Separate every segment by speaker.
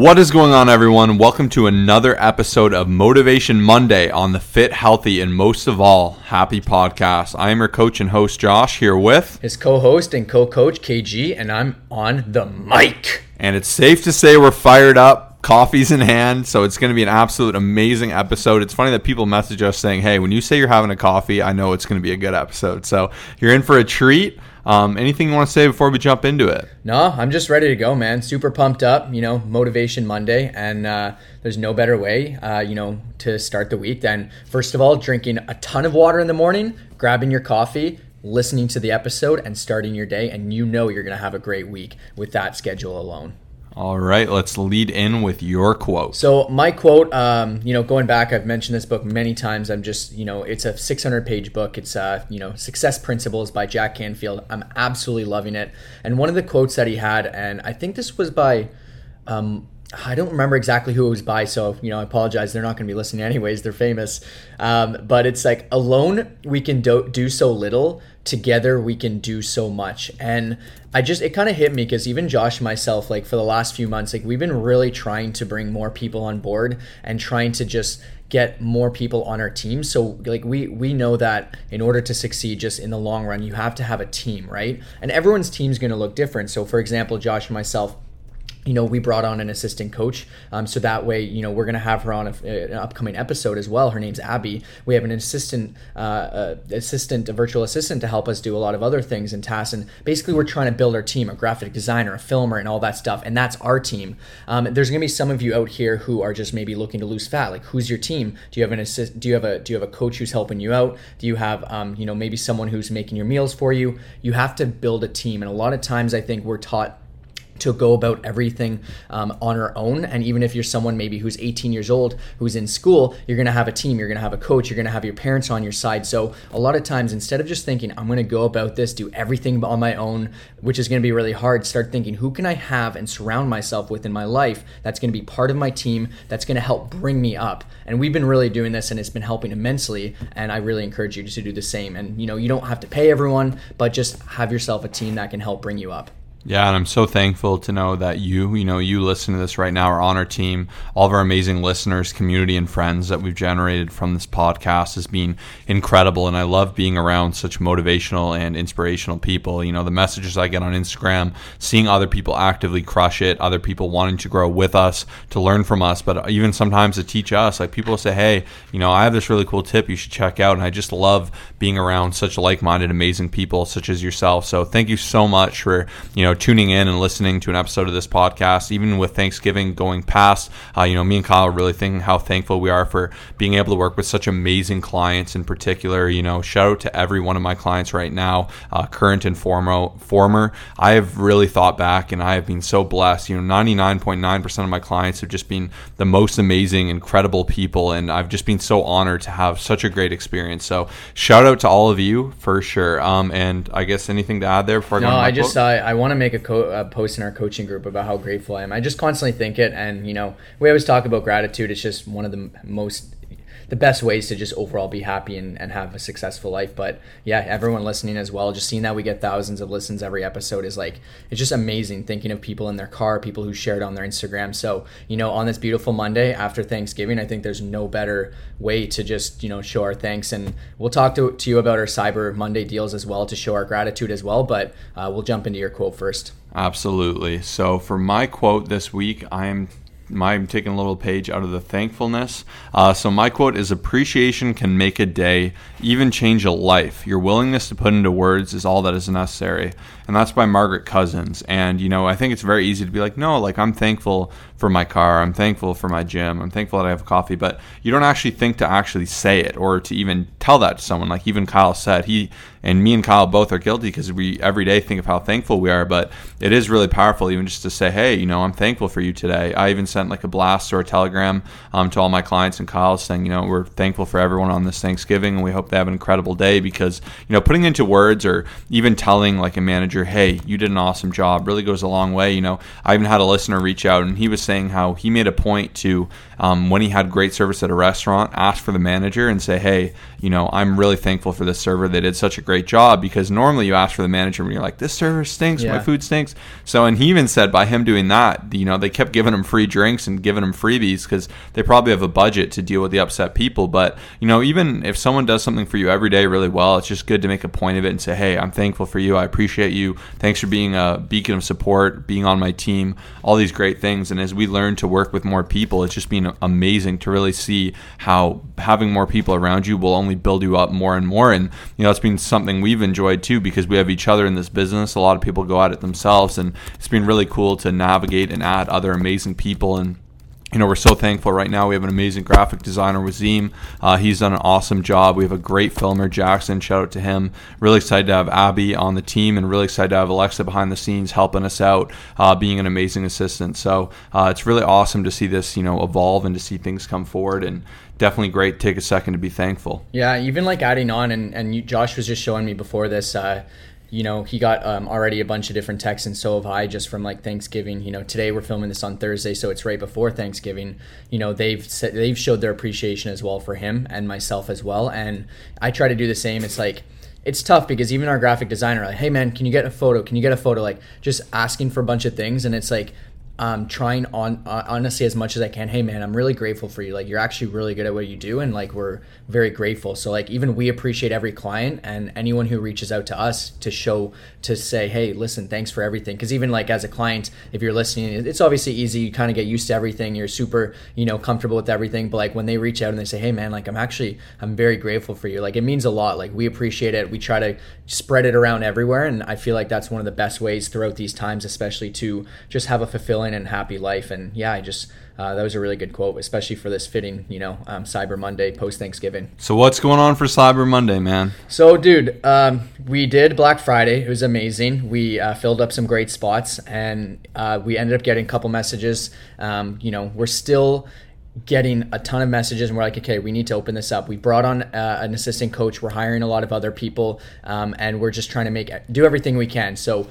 Speaker 1: What is going on, everyone? Welcome to another episode of Motivation Monday on the Fit, Healthy, and most of all, happy podcast. I am your coach and host, Josh, here with
Speaker 2: his co host and co coach, KG, and I'm on the mic.
Speaker 1: And it's safe to say we're fired up, coffee's in hand, so it's going to be an absolute amazing episode. It's funny that people message us saying, hey, when you say you're having a coffee, I know it's going to be a good episode. So you're in for a treat. Um, anything you want to say before we jump into it?
Speaker 2: No, I'm just ready to go, man. Super pumped up. You know, motivation Monday, and uh, there's no better way, uh, you know, to start the week than first of all drinking a ton of water in the morning, grabbing your coffee, listening to the episode, and starting your day, and you know you're gonna have a great week with that schedule alone.
Speaker 1: All right, let's lead in with your quote.
Speaker 2: So my quote, um, you know, going back, I've mentioned this book many times. I'm just, you know, it's a 600 page book. It's, uh, you know, Success Principles by Jack Canfield. I'm absolutely loving it. And one of the quotes that he had, and I think this was by, um, I don't remember exactly who it was by, so you know, I apologize. They're not going to be listening anyways. They're famous, um, but it's like alone we can do, do so little. Together we can do so much. And I just it kind of hit me because even Josh and myself, like for the last few months, like we've been really trying to bring more people on board and trying to just get more people on our team. So like we we know that in order to succeed just in the long run, you have to have a team, right? And everyone's team is going to look different. So for example, Josh and myself you know, we brought on an assistant coach. Um, so that way, you know, we're going to have her on a, an upcoming episode as well. Her name's Abby. We have an assistant, uh, uh, assistant, a virtual assistant to help us do a lot of other things and tasks. And basically, we're trying to build our team, a graphic designer, a filmer, and all that stuff. And that's our team. Um, there's going to be some of you out here who are just maybe looking to lose fat. Like, who's your team? Do you have an assist? Do you have a Do you have a coach who's helping you out? Do you have, um, you know, maybe someone who's making your meals for you? You have to build a team. And a lot of times, I think we're taught to go about everything um, on our own. And even if you're someone maybe who's 18 years old, who's in school, you're going to have a team, you're going to have a coach, you're going to have your parents on your side. So a lot of times, instead of just thinking, I'm going to go about this, do everything on my own, which is going to be really hard, start thinking, who can I have and surround myself with in my life that's going to be part of my team, that's going to help bring me up. And we've been really doing this and it's been helping immensely. And I really encourage you to do the same. And you know, you don't have to pay everyone, but just have yourself a team that can help bring you up.
Speaker 1: Yeah, and I'm so thankful to know that you, you know, you listen to this right now are on our team. All of our amazing listeners, community, and friends that we've generated from this podcast has been incredible. And I love being around such motivational and inspirational people. You know, the messages I get on Instagram, seeing other people actively crush it, other people wanting to grow with us, to learn from us, but even sometimes to teach us. Like people say, hey, you know, I have this really cool tip you should check out. And I just love being around such like minded, amazing people such as yourself. So thank you so much for, you know, tuning in and listening to an episode of this podcast. Even with Thanksgiving going past, uh, you know, me and Kyle are really thinking how thankful we are for being able to work with such amazing clients. In particular, you know, shout out to every one of my clients right now, uh, current and former. Former, I have really thought back, and I have been so blessed. You know, ninety nine point nine percent of my clients have just been the most amazing, incredible people, and I've just been so honored to have such a great experience. So, shout out to all of you for sure. Um, and I guess anything to add there before I
Speaker 2: no,
Speaker 1: go?
Speaker 2: No, I just I want to make make a, co- a, post in our coaching group about how grateful I am. I just constantly think it, and you know, we always talk about gratitude. It's just one of the most the best ways to just overall be happy and, and have a successful life. But yeah, everyone listening as well, just seeing that we get thousands of listens every episode is like, it's just amazing thinking of people in their car, people who shared on their Instagram. So, you know, on this beautiful Monday after Thanksgiving, I think there's no better way to just, you know, show our thanks. And we'll talk to, to you about our Cyber Monday deals as well to show our gratitude as well. But uh, we'll jump into your quote first.
Speaker 1: Absolutely. So, for my quote this week, I am I'm taking a little page out of the thankfulness. Uh, so my quote is: "Appreciation can make a day, even change a life. Your willingness to put into words is all that is necessary." And that's by Margaret Cousins. And you know, I think it's very easy to be like, "No, like I'm thankful for my car. I'm thankful for my gym. I'm thankful that I have coffee." But you don't actually think to actually say it or to even tell that to someone. Like even Kyle said, he and me and Kyle both are guilty because we every day think of how thankful we are. But it is really powerful, even just to say, "Hey, you know, I'm thankful for you today." I even sent like a blast or a telegram um, to all my clients and Kyle saying, you know, we're thankful for everyone on this Thanksgiving and we hope they have an incredible day because, you know, putting into words or even telling like a manager, hey, you did an awesome job really goes a long way. You know, I even had a listener reach out and he was saying how he made a point to, um, when he had great service at a restaurant, ask for the manager and say, hey, you know, I'm really thankful for this server. They did such a great job because normally you ask for the manager when you're like, this server stinks, yeah. my food stinks. So, and he even said by him doing that, you know, they kept giving him free drinks drinks and giving them freebies because they probably have a budget to deal with the upset people. But you know, even if someone does something for you every day really well, it's just good to make a point of it and say, "Hey, I'm thankful for you. I appreciate you. Thanks for being a beacon of support, being on my team, all these great things." And as we learn to work with more people, it's just been amazing to really see how having more people around you will only build you up more and more. And you know, it's been something we've enjoyed too because we have each other in this business. A lot of people go at it themselves, and it's been really cool to navigate and add other amazing people and you know, we're so thankful right now. We have an amazing graphic designer, Wazim. Uh, he's done an awesome job. We have a great filmer, Jackson. Shout out to him. Really excited to have Abby on the team and really excited to have Alexa behind the scenes helping us out, uh, being an amazing assistant. So uh, it's really awesome to see this, you know, evolve and to see things come forward. And definitely great. Take a second to be thankful.
Speaker 2: Yeah, even like adding on, and, and you, Josh was just showing me before this uh, you know, he got um, already a bunch of different texts, and so have I, just from like Thanksgiving. You know, today we're filming this on Thursday, so it's right before Thanksgiving. You know, they've said, they've showed their appreciation as well for him and myself as well, and I try to do the same. It's like it's tough because even our graphic designer, like, hey man, can you get a photo? Can you get a photo? Like just asking for a bunch of things, and it's like um, trying on uh, honestly as much as I can. Hey man, I'm really grateful for you. Like you're actually really good at what you do, and like we're very grateful. So like even we appreciate every client and anyone who reaches out to us to show to say, hey, listen, thanks for everything. Because even like as a client, if you're listening, it's obviously easy. You kind of get used to everything. You're super you know comfortable with everything. But like when they reach out and they say, hey man, like I'm actually I'm very grateful for you. Like it means a lot. Like we appreciate it. We try to spread it around everywhere, and I feel like that's one of the best ways throughout these times, especially to just have a fulfilling fulfilling and happy life. And yeah, I just uh, that was a really good quote, especially for this fitting, you know, um, Cyber Monday post Thanksgiving.
Speaker 1: So what's going on for Cyber Monday, man?
Speaker 2: So, dude, um, we did Black Friday. It was amazing. We uh, filled up some great spots, and uh, we ended up getting a couple messages. Um, you know, we're still getting a ton of messages and we're like okay we need to open this up we brought on uh, an assistant coach we're hiring a lot of other people um, and we're just trying to make do everything we can so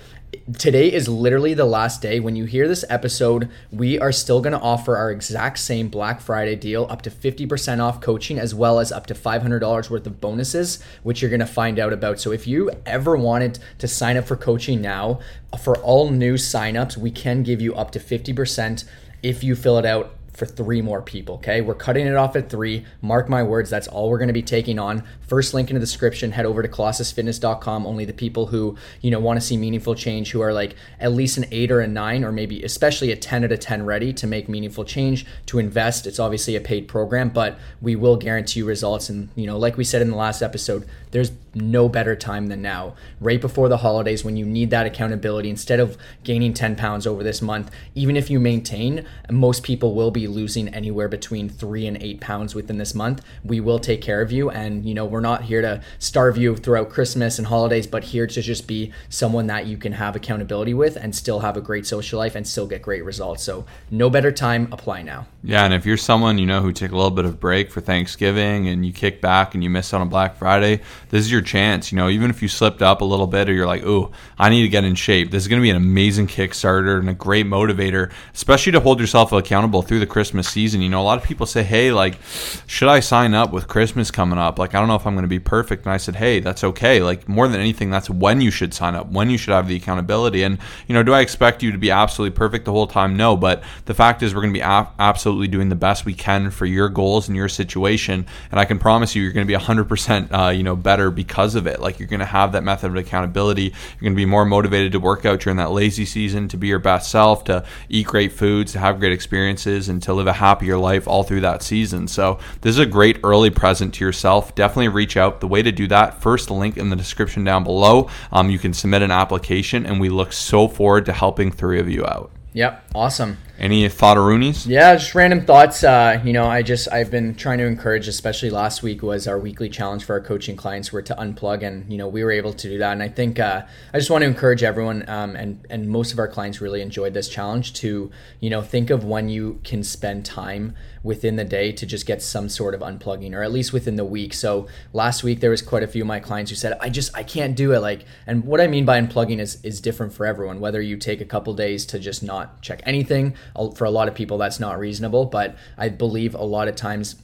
Speaker 2: today is literally the last day. When you hear this episode, we are still going to offer our exact same Black Friday deal up to 50% off coaching as well as up to $500 worth of bonuses, which you're going to find out about. So if you ever wanted to sign up for coaching now, for all new signups, we can give you up to 50% if you fill it out for three more people. Okay, we're cutting it off at three. Mark my words, that's all we're going to be taking on. First link in the description. Head over to colossusfitness.com. Only the people who you know want to see meaningful change, who are like at least an eight or a nine, or maybe especially a ten out of ten ready to make meaningful change to invest. It's obviously a paid program, but we will guarantee you results. And you know, like we said in the last episode, there's no better time than now, right before the holidays when you need that accountability. Instead of gaining 10 pounds over this month, even if you maintain, most people will be losing anywhere between three and eight pounds within this month. We will take care of you. And, you know, we're not here to starve you throughout Christmas and holidays, but here to just be someone that you can have accountability with and still have a great social life and still get great results. So, no better time, apply now.
Speaker 1: Yeah. And if you're someone, you know, who took a little bit of break for Thanksgiving and you kick back and you miss on Black Friday, this is your chance. You know, even if you slipped up a little bit or you're like, oh, I need to get in shape, this is going to be an amazing Kickstarter and a great motivator, especially to hold yourself accountable through the Christmas season. You know, a lot of people say, hey, like, should I sign up with Christmas coming up? Like, I don't know if I'm going to be perfect. And I said, hey, that's okay. Like, more than anything, that's when you should sign up, when you should have the accountability. And, you know, do I expect you to be absolutely perfect the whole time? No. But the fact is, we're going to be absolutely doing the best we can for your goals and your situation. And I can promise you, you're going to be 100%, uh, you know, better because of it. Like, you're going to have that method of accountability. You're going to be more motivated to work out during that lazy season, to be your best self, to eat great foods, to have great experiences, and to live a happier life all through that season. So, this is a great early present to yourself. Definitely reach out. The way to do that, first, link in the description down below. Um, you can submit an application, and we look so forward to helping three of you out.
Speaker 2: Yep, awesome.
Speaker 1: Any thought Roonies?
Speaker 2: Yeah, just random thoughts. Uh, you know, I just I've been trying to encourage, especially last week was our weekly challenge for our coaching clients, were to unplug, and you know we were able to do that. And I think uh, I just want to encourage everyone, um, and and most of our clients really enjoyed this challenge to you know think of when you can spend time within the day to just get some sort of unplugging, or at least within the week. So last week there was quite a few of my clients who said, I just I can't do it. Like, and what I mean by unplugging is is different for everyone. Whether you take a couple days to just not check anything for a lot of people that's not reasonable but i believe a lot of times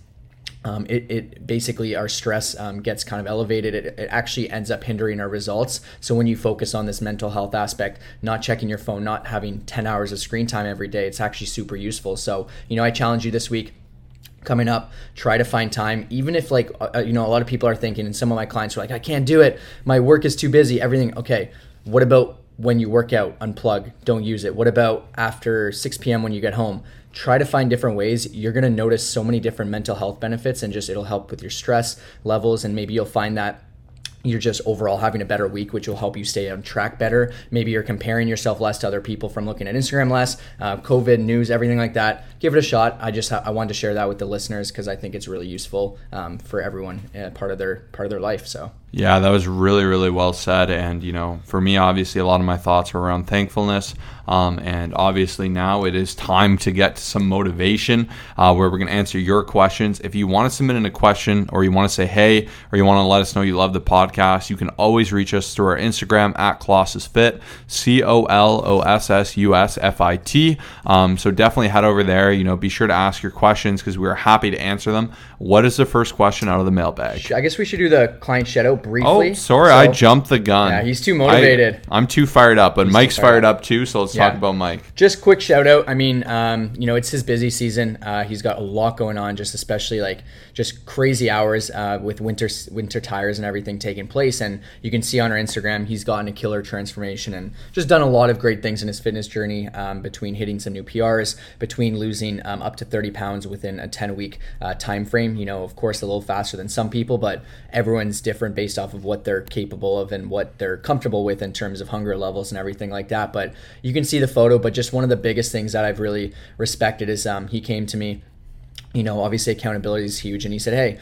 Speaker 2: um, it, it, basically our stress um, gets kind of elevated. It, it, actually ends up hindering our results. So when you focus on this mental health aspect, not checking your phone, not having 10 hours of screen time every day, it's actually super useful. So, you know, I challenge you this week coming up try to find time even if like uh, you know a lot of people are thinking and some of my clients are like i can't do it my work is too busy everything okay what about when you work out unplug don't use it what about after 6 p.m when you get home try to find different ways you're going to notice so many different mental health benefits and just it'll help with your stress levels and maybe you'll find that you're just overall having a better week, which will help you stay on track better. Maybe you're comparing yourself less to other people from looking at Instagram less, uh, COVID news, everything like that. Give it a shot. I just I wanted to share that with the listeners because I think it's really useful um, for everyone, uh, part of their part of their life. So.
Speaker 1: Yeah, that was really, really well said. And, you know, for me, obviously, a lot of my thoughts are around thankfulness. Um, and obviously, now it is time to get to some motivation uh, where we're going to answer your questions. If you want to submit in a question or you want to say hey, or you want to let us know you love the podcast, you can always reach us through our Instagram at Colossus Fit, C O L O S S U S F I T. Um, so definitely head over there. You know, be sure to ask your questions because we are happy to answer them. What is the first question out of the mailbag?
Speaker 2: I guess we should do the client out briefly.
Speaker 1: Oh, sorry, so, I jumped the gun.
Speaker 2: Yeah, he's too motivated.
Speaker 1: I, am too fired up, but he's Mike's fired, fired up. up. too. So let's yeah. talk about Mike.
Speaker 2: Just quick shout out. I mean, um, you know, it's his busy season. Uh, he's got a lot going on, just especially like just crazy hours uh, with winter winter tires and everything taking place. And you can see on our Instagram, he's gotten a killer transformation and just done a lot of great things in his fitness journey. Um, between hitting some new PRs, between losing um, up to 30 pounds within a 10 week uh, time frame. You know, of course, a little faster than some people, but everyone's different based off of what they're capable of and what they're comfortable with in terms of hunger levels and everything like that. But you can see the photo. But just one of the biggest things that I've really respected is um, he came to me you know, obviously accountability is huge. And he said, "Hey,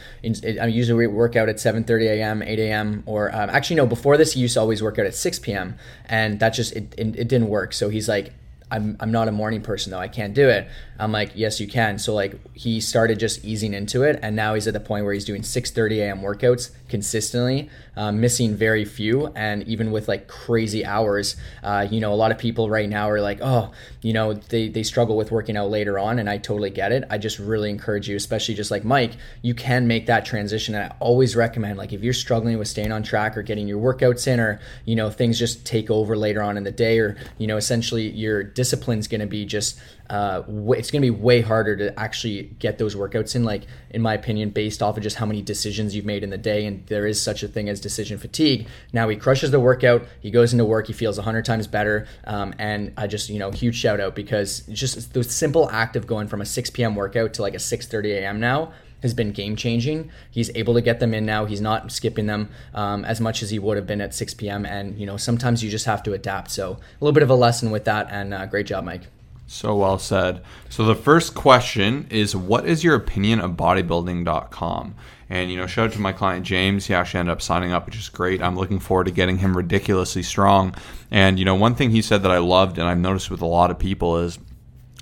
Speaker 2: I usually work out at 7:30 a.m., 8 a.m., or um, actually no. Before this, he used to always work out at 6 p.m. and that just it, it, it didn't work. So he's like, I'm I'm not a morning person though. I can't do it." I'm like, yes, you can. So like he started just easing into it, and now he's at the point where he's doing 6:30 a.m. workouts consistently, uh, missing very few, and even with like crazy hours. Uh, you know, a lot of people right now are like, oh, you know, they they struggle with working out later on, and I totally get it. I just really encourage you, especially just like Mike, you can make that transition. And I always recommend like if you're struggling with staying on track or getting your workouts in, or you know things just take over later on in the day, or you know essentially your discipline's going to be just uh, it's going to be way harder to actually get those workouts in. Like in my opinion, based off of just how many decisions you've made in the day, and there is such a thing as decision fatigue. Now he crushes the workout, he goes into work, he feels hundred times better, um, and I just you know huge shout out because just the simple act of going from a 6 p.m. workout to like a 6:30 a.m. now has been game changing. He's able to get them in now. He's not skipping them um, as much as he would have been at 6 p.m. And you know sometimes you just have to adapt. So a little bit of a lesson with that. And uh, great job, Mike.
Speaker 1: So well said. So the first question is what is your opinion of bodybuilding.com? And you know, shout out to my client James. He actually ended up signing up, which is great. I'm looking forward to getting him ridiculously strong. And you know, one thing he said that I loved and I've noticed with a lot of people is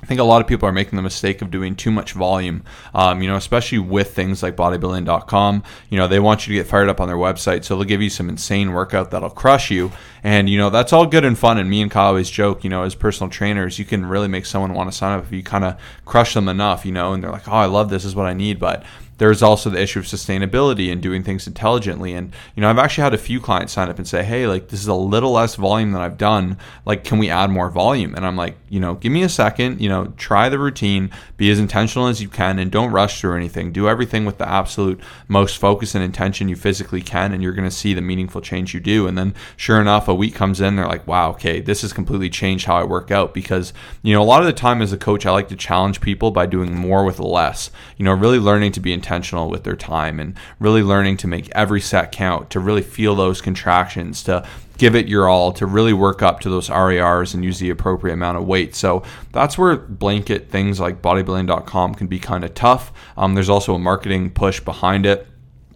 Speaker 1: I think a lot of people are making the mistake of doing too much volume, um, you know, especially with things like bodybuilding.com. You know, they want you to get fired up on their website, so they'll give you some insane workout that'll crush you. And, you know, that's all good and fun. And me and Kyle always joke, you know, as personal trainers, you can really make someone want to sign up if you kind of crush them enough, you know, and they're like, oh, I love this, this is what I need. But there's also the issue of sustainability and doing things intelligently. And, you know, I've actually had a few clients sign up and say, hey, like, this is a little less volume than I've done. Like, can we add more volume? And I'm like, you know, give me a second, you know, try the routine, be as intentional as you can, and don't rush through anything. Do everything with the absolute most focus and intention you physically can, and you're going to see the meaningful change you do. And then, sure enough, a week comes in, they're like, wow, okay, this has completely changed how I work out. Because, you know, a lot of the time as a coach, I like to challenge people by doing more with less, you know, really learning to be intentional intentional with their time and really learning to make every set count, to really feel those contractions, to give it your all, to really work up to those RERs and use the appropriate amount of weight. So that's where blanket things like bodybuilding.com can be kind of tough. Um, there's also a marketing push behind it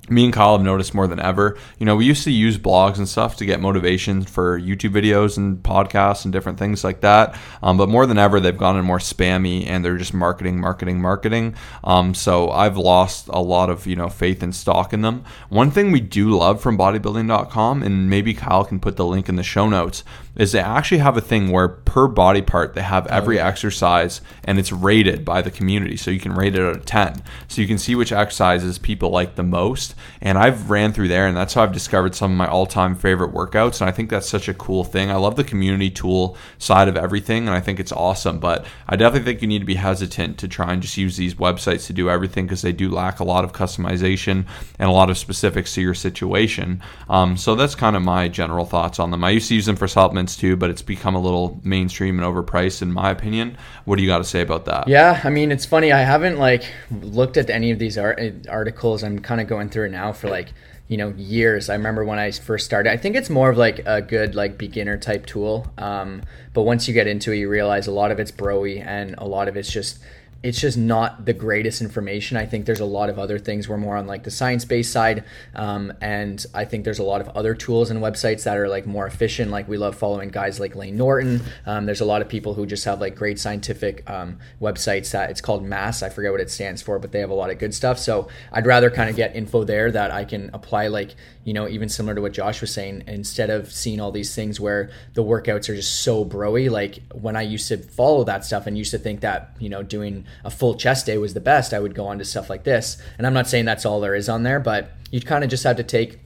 Speaker 1: me and Kyle have noticed more than ever. You know, we used to use blogs and stuff to get motivation for YouTube videos and podcasts and different things like that. Um, but more than ever, they've gone in more spammy and they're just marketing, marketing, marketing. Um, so I've lost a lot of you know faith and stock in them. One thing we do love from bodybuilding.com, and maybe Kyle can put the link in the show notes, is they actually have a thing where per body part they have every
Speaker 2: yeah.
Speaker 1: exercise and it's rated by the community. So you can rate it out of 10. So you can see which exercises people like the most. And I've ran through there and that's how I've discovered some of my all-time favorite workouts. And I think that's such a cool thing. I love the community tool side of everything and I think it's awesome. But I definitely think you need to be hesitant to try and just use these websites to do everything because they do lack a lot of customization and a lot of specifics to your situation. Um, so that's kind of my general thoughts on them. I used to use them for supplements too, but it's become a little mainstream and overpriced in my opinion. What do you got to say about that?
Speaker 2: Yeah, I mean, it's funny. I haven't like looked at any of these art- articles. I'm kind of going through it now for like you know years i remember when i first started i think it's more of like a good like beginner type tool um, but once you get into it you realize a lot of it's broy and a lot of it's just it's just not the greatest information. I think there's a lot of other things. We're more on like the science based side, um, and I think there's a lot of other tools and websites that are like more efficient. Like we love following guys like Layne Norton. Um, there's a lot of people who just have like great scientific um, websites that it's called Mass. I forget what it stands for, but they have a lot of good stuff. So I'd rather kind of get info there that I can apply like you know, even similar to what Josh was saying, instead of seeing all these things where the workouts are just so broy, like when I used to follow that stuff and used to think that, you know, doing a full chest day was the best, I would go on to stuff like this. And I'm not saying that's all there is on there, but you kind of just have to take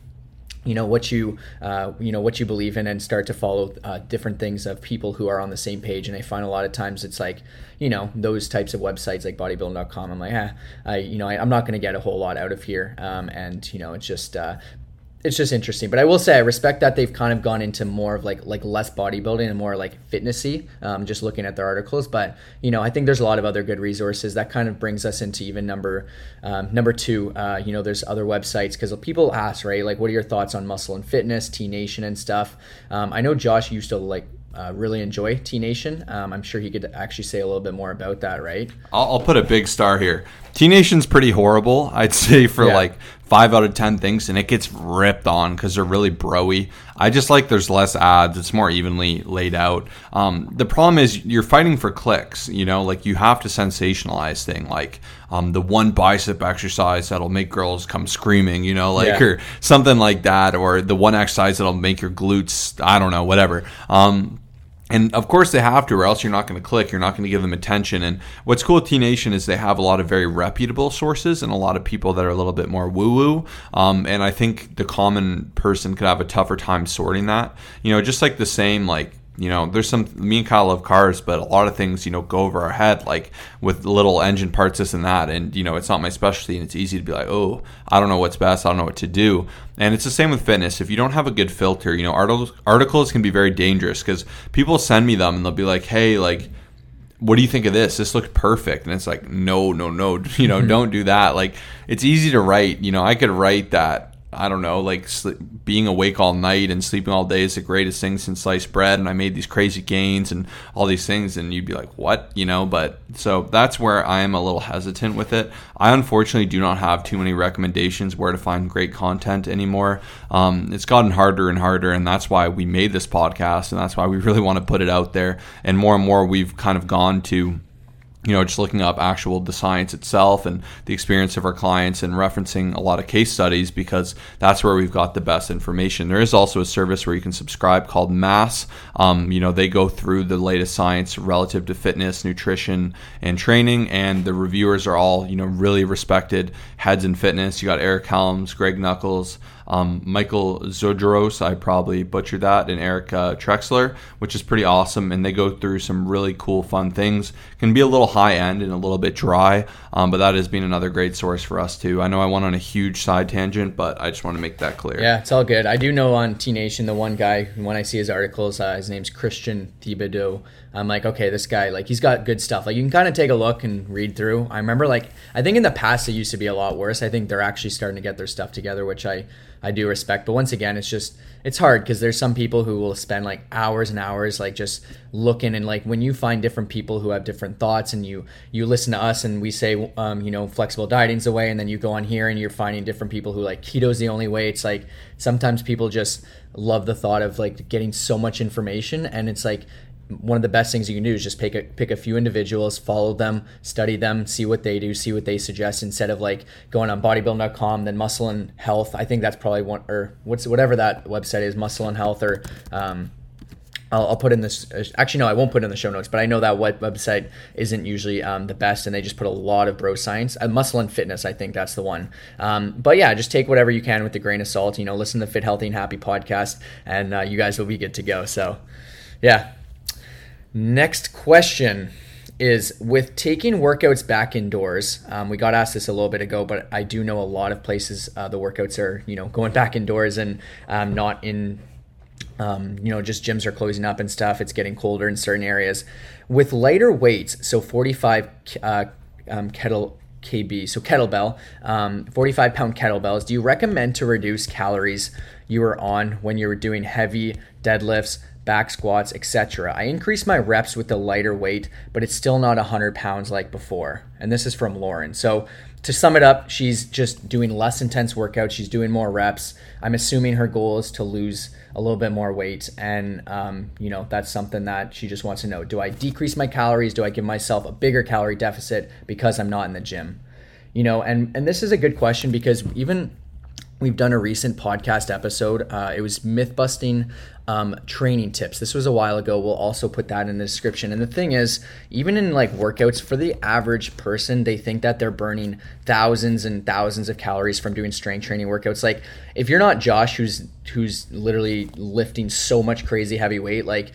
Speaker 2: you know what you uh, you know what you believe in and start to follow uh, different things of people who are on the same page and i find a lot of times it's like you know those types of websites like bodybuilding.com i'm like ah, i you know I, am not going to get a whole lot out of here um, and you know it's just uh, it's just interesting. But I will say I respect that they've kind of gone into more of like like less bodybuilding and more like fitnessy. Um, just looking at their articles, but you know I think there's a lot of other good resources that kind of brings us into even number um, number two. Uh, you know there's other websites because people ask right like what are your thoughts on muscle and fitness, T Nation and stuff. Um, I know Josh used to like uh, really enjoy T Nation. Um, I'm sure he could actually say a little bit more about that, right?
Speaker 1: I'll, I'll put a big star here. T Nation's pretty horrible, I'd say, for yeah. like five out of ten things, and it gets ripped on because they're really broy. I just like there's less ads; it's more evenly laid out. Um, the problem is you're fighting for clicks. You know, like you have to sensationalize thing, like um, the one bicep exercise that'll make girls come screaming. You know, like yeah. or something like that, or the one exercise that'll make your glutes. I don't know, whatever. Um, and of course they have to, or else you're not going to click. You're not going to give them attention. And what's cool with T Nation is they have a lot of very reputable sources and a lot of people that are a little bit more woo woo. Um, and I think the common person could have a tougher time sorting that. You know, just like the same like you know, there's some me and Kyle love cars, but a lot of things you know go over our head, like with little engine parts, this and that, and you know it's not my specialty, and it's easy to be like, oh, I don't know what's best, I don't know what to do, and it's the same with fitness. If you don't have a good filter, you know, articles articles can be very dangerous because people send me them and they'll be like, hey, like what do you think of this? This looks perfect. And it's like, no, no, no, you know, mm-hmm. don't do that. Like, it's easy to write. You know, I could write that I don't know, like sleep, being awake all night and sleeping all day is the greatest thing since sliced bread. And I made these crazy gains and all these things, and you'd be like, what? You know, but so that's where I am a little hesitant with it. I unfortunately do not have too many recommendations where to find great content anymore. Um, it's gotten harder and harder, and that's why we made this podcast, and that's why we really want to put it out there. And more and more, we've kind of gone to you know, just looking up actual the science itself and the experience of our clients and referencing a lot of case studies because that's where we've got the best information. There is also a service where you can subscribe called Mass. Um, you know, they go through the latest science relative to fitness, nutrition, and training, and the reviewers are all you know really respected heads in fitness. You got Eric Helms, Greg Nuckols um, Michael Zourdos, I probably butchered that, and Eric uh, Trexler, which is pretty awesome. And they go through some really cool, fun things. Can be a little high end and a little bit dry, um, but that has been another great source for us too. I know I went on a huge side tangent, but I just want to make that clear.
Speaker 2: Yeah, it's all good. I do know on T Nation, the one guy, when I see his articles, uh, his name's Christian Thibaudeau. I'm like, okay, this guy, like, he's got good stuff. Like, you can kind of take a look and read through. I remember, like, I think in the past it used to be a lot worse. I think they're actually starting to get their stuff together, which I I do respect. But once again, it's just it's hard because there's some people who will spend like hours and hours like just looking and like when you find different people who have different thoughts and you you listen to us and we say um, you know flexible dieting's the way and then you go on here and you're finding different people who like keto's the only way. It's like sometimes people just love the thought of like getting so much information and it's like one of the best things you can do is just pick a pick a few individuals, follow them, study them, see what they do, see what they suggest instead of like going on bodybuilding.com, then muscle and health. I think that's probably one or what's whatever that website is, muscle and health or um, I'll, I'll, put in this. Actually, no, I won't put in the show notes. But I know that what website isn't usually um, the best, and they just put a lot of bro science. Uh, Muscle and Fitness, I think that's the one. Um, but yeah, just take whatever you can with a grain of salt. You know, listen to Fit, Healthy, and Happy podcast, and uh, you guys will be good to go. So, yeah. Next question is with taking workouts back indoors. Um, we got asked this a little bit ago, but I do know a lot of places uh, the workouts are you know going back indoors and um, not in um, you know, just gyms are closing up and stuff. It's getting colder in certain areas. With lighter weights, so 45 uh, um, kettle KB, so kettlebell, um, 45 pound kettlebells, do you recommend to reduce calories you were on when you were doing heavy deadlifts, back squats, etc.? I increased my reps with the lighter weight, but it's still not 100 pounds like before. And this is from Lauren. So to sum it up, she's just doing less intense workouts. She's doing more reps. I'm assuming her goal is to lose a little bit more weight. And, um, you know, that's something that she just wants to know. Do I decrease my calories? Do I give myself a bigger calorie deficit because I'm not in the gym? You know, and, and this is a good question because even we've done a recent podcast episode. Uh, it was myth busting um, training tips. This was a while ago. We'll also put that in the description. And the thing is, even in like workouts, for the average person, they think that they're burning thousands and thousands of calories from doing strength training workouts. Like if you're not Josh, who's who's literally lifting so much crazy heavy weight, like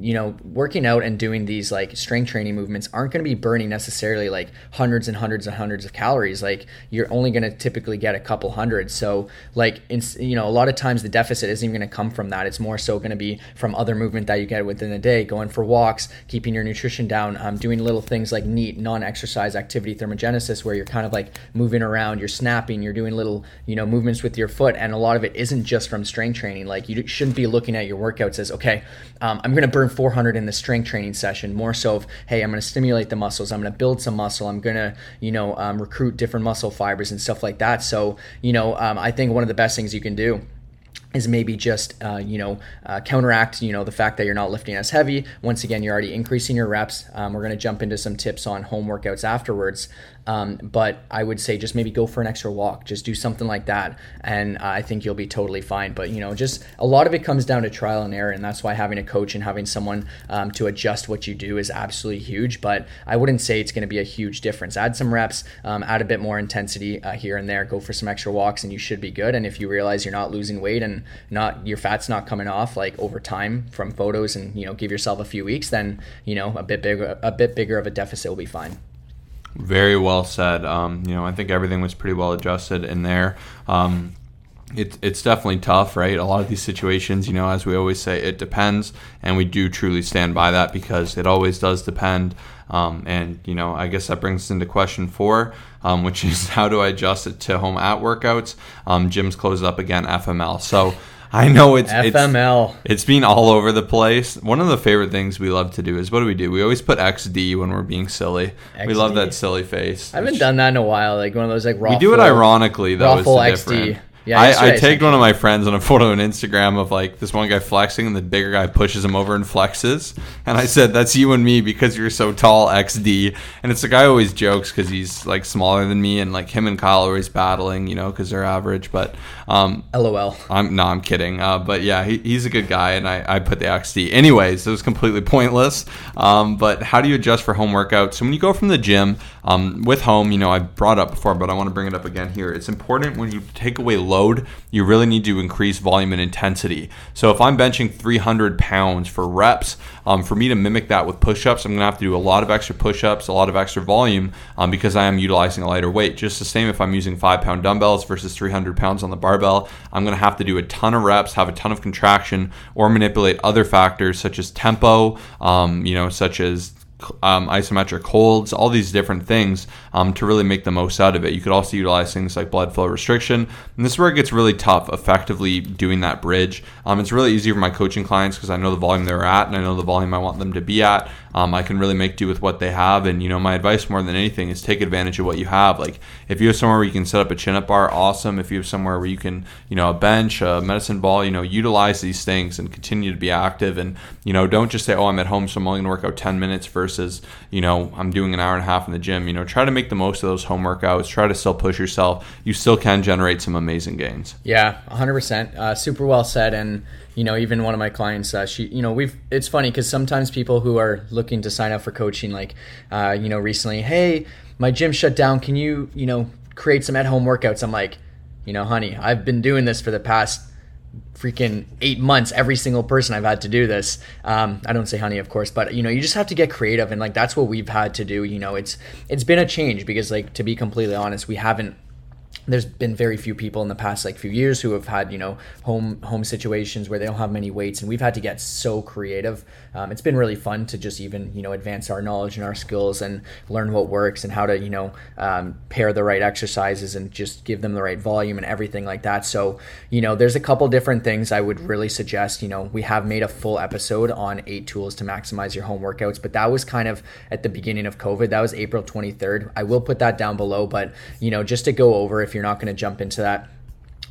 Speaker 2: you know, working out and doing these like strength training movements aren't going to be burning necessarily like hundreds and hundreds and hundreds of calories. Like you're only going to typically get a couple hundred. So like, in, you know, a lot of times the deficit isn't even going to come from that. It's more so going to be from other movement that you get within the day, going for walks, keeping your nutrition down, um, doing little things like NEAT, non-exercise activity thermogenesis, where you're kind of like moving around, you're snapping, you're doing little, you know, movements with your foot. And a lot of it isn't just from strength training. Like you shouldn't be looking at your workouts as, okay, um, I'm going to burn 400 in the strength training session. More so of, hey, I'm going to stimulate the muscles. I'm going to build some muscle. I'm going to, you know, um, recruit different muscle fibers and stuff like that. So, you know, um, I think one of the best things you can do is maybe just uh, you know uh, counteract you know the fact that you're not lifting as heavy once again you're already increasing your reps um, we're going to jump into some tips on home workouts afterwards um, but I would say just maybe go for an extra walk, just do something like that, and I think you'll be totally fine. But you know, just a lot of it comes down to trial and error, and that's why having a coach and having someone um, to adjust what you do is absolutely huge. But I wouldn't say it's going to be a huge difference. Add some reps, um, add a bit more intensity uh, here and there, go for some extra walks, and you should be good. And if you realize you're not losing weight and not your fat's not coming off like over time from photos, and you know, give yourself a few weeks, then you know a bit bigger a bit bigger of a deficit will be fine.
Speaker 1: Very well said. Um, you know, I think everything was pretty well adjusted in there. Um, it, it's definitely tough, right? A lot of these situations, you know, as we always say, it depends, and we do truly stand by that because it always does depend. Um, and you know, I guess that brings us into question four, um, which is how do I adjust it to home at workouts? Um, gyms closed up again, FML. So I know it's
Speaker 2: FML.
Speaker 1: It's, it's been all over the place. One of the favorite things we love to do is what do we do? We always put XD when we're being silly. XD. We love that silly face.
Speaker 2: I haven't done that in a while. Like one of those like
Speaker 1: raw. We do it ironically though. Raw XD. Yeah, I, I tagged one of my friends on a photo on Instagram of like this one guy flexing, and the bigger guy pushes him over and flexes. And I said, "That's you and me because you're so tall, XD." And it's the guy always jokes because he's like smaller than me, and like him and Kyle are always battling, you know, because they're average. But um,
Speaker 2: LOL.
Speaker 1: I'm no, I'm kidding. Uh, but yeah, he, he's a good guy, and I, I put the XD. Anyways, it was completely pointless. Um, but how do you adjust for home workouts? So when you go from the gym um, with home, you know, I brought up before, but I want to bring it up again here. It's important when you take away load, you really need to increase volume and intensity. So if I'm benching 300 pounds for reps, um, for me to mimic that with push-ups, I'm going to have to do a lot of extra push-ups, a lot of extra volume, um, because I am utilizing a lighter weight. Just the same if I'm using five-pound dumbbells versus 300 pounds on the barbell, I'm going to have to do a ton of reps, have a ton of contraction, or manipulate other factors such as tempo, um, you know, such as um, isometric holds, all these different things um, to really make the most out of it. You could also utilize things like blood flow restriction. And this is where it gets really tough, effectively doing that bridge. Um, it's really easy for my coaching clients because I know the volume they're at and I know the volume I want them to be at. Um, I can really make do with what they have. And, you know, my advice more than anything is take advantage of what you have. Like, if you have somewhere where you can set up a chin up bar, awesome. If you have somewhere where you can, you know, a bench, a medicine ball, you know, utilize these things and continue to be active. And, you know, don't just say, oh, I'm at home, so I'm only going to work out 10 minutes versus, you know, I'm doing an hour and a half in the gym. You know, try to make the most of those home workouts. Try to still push yourself. You still can generate some amazing gains.
Speaker 2: Yeah, 100%. Uh, super well said. And, you know, even one of my clients, uh, she, you know, we've, it's funny because sometimes people who are looking to sign up for coaching, like, uh, you know, recently, hey, my gym shut down. Can you, you know, create some at home workouts? I'm like, you know, honey, I've been doing this for the past freaking eight months every single person i've had to do this um, i don't say honey of course but you know you just have to get creative and like that's what we've had to do you know it's it's been a change because like to be completely honest we haven't there's been very few people in the past like few years who have had you know home home situations where they don't have many weights and we've had to get so creative. Um, it's been really fun to just even you know advance our knowledge and our skills and learn what works and how to you know um, pair the right exercises and just give them the right volume and everything like that. So you know there's a couple different things i would really suggest. You know we have made a full episode on eight tools to maximize your home workouts but that was kind of at the beginning of covid. That was april 23rd i will put that down below but you know just to go over if you're not going to jump into that.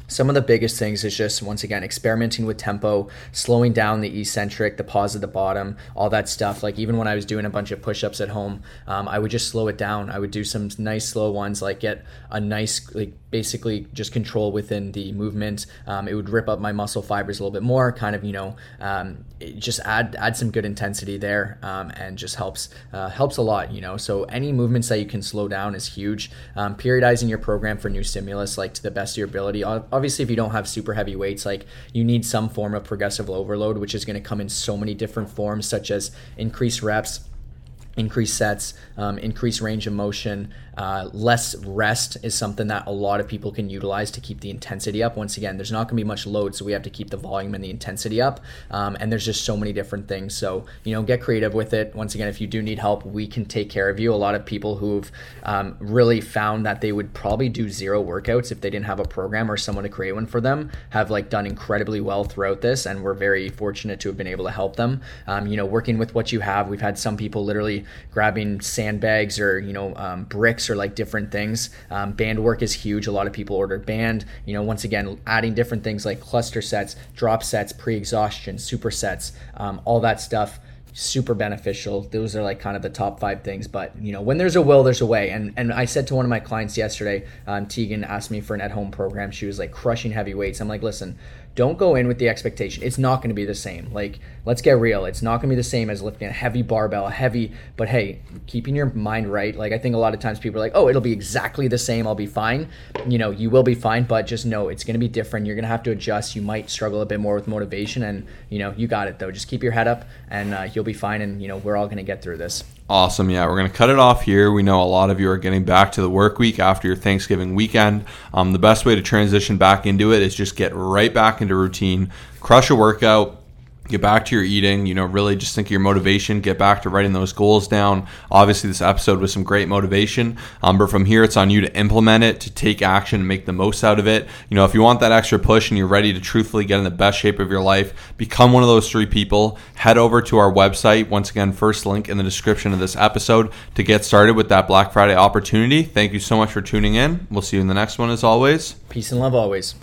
Speaker 2: Some of the biggest things is just once again experimenting with tempo slowing down the eccentric the pause at the bottom all that stuff. Like even when i was doing a bunch of push-ups at home um, i would just slow it down. I would do some nice slow ones like get a nice like basically just control within the movement. Um, it would rip up my muscle fibers a little bit more kind of you know um, just add add some good intensity there um, and just helps uh, helps a lot you know. So any movements that you can slow down is huge. Um, periodizing your program for new stimulus like to the best of your ability. Obviously if you don't have super heavy weights like you need some form of progressive overload which is going to come in so many different forms such as increased reps increased sets, um, increased range of motion, uh, less rest is something that a lot of people can utilize to keep the intensity up. Once again, there's not going to be much load, so we have to keep the volume and the intensity up. Um, and there's just so many different things. So, you know, get creative with it. Once again, if you do need help, we can take care of you. A lot of people who've um, really found that they would probably do zero workouts if they didn't have a program or someone to create one for them have like done incredibly well throughout this. And we're very fortunate to have been able to help them. Um, you know, working with what you have, we've had some people literally grabbing sandbags or, you know, um, bricks or like different things. Um, band work is huge. A lot of people order band. You know, once again, adding different things like cluster sets, drop sets, pre exhaustion, supersets, um, all that stuff super beneficial. Those are like kind of the top five things. But you know, when there's a will, there's a way. And and I said to one of my clients yesterday, um, Tegan asked me for an at-home program. She was like crushing heavy weights. I'm like, listen, don't go in with the expectation. It's not going to be the same. Like, let's get real. It's not going to be the same as lifting a heavy barbell, heavy. But hey, keeping your mind right. Like, I think a lot of times people are like, oh, it'll be exactly the same. I'll be fine. You know, you will be fine, but just know it's going to be different. You're going to have to adjust. You might struggle a bit more with motivation, and you know, you got it though. Just keep your head up, and uh, you'll be fine. And you know, we're all going to get through this.
Speaker 1: Awesome. Yeah, we're going to cut it off here. We know a lot of you are getting back to the work week after your Thanksgiving weekend. Um, the best way to transition back into it is just get right back into routine, crush a workout, get back to your eating, you know, really just think of your motivation, get back to writing those goals down. Obviously, this episode was some great motivation, um, but from here, it's on you to implement it, to take action, and make the most out of it. You know, if you want that extra push and you're ready to truthfully get in the best shape of your life, become one of those three people, head over to our website. Once again, first link in the description of this episode to get started with that Black Friday opportunity. Thank you so much for tuning in. We'll see you in the next one as always.
Speaker 2: Peace and love always.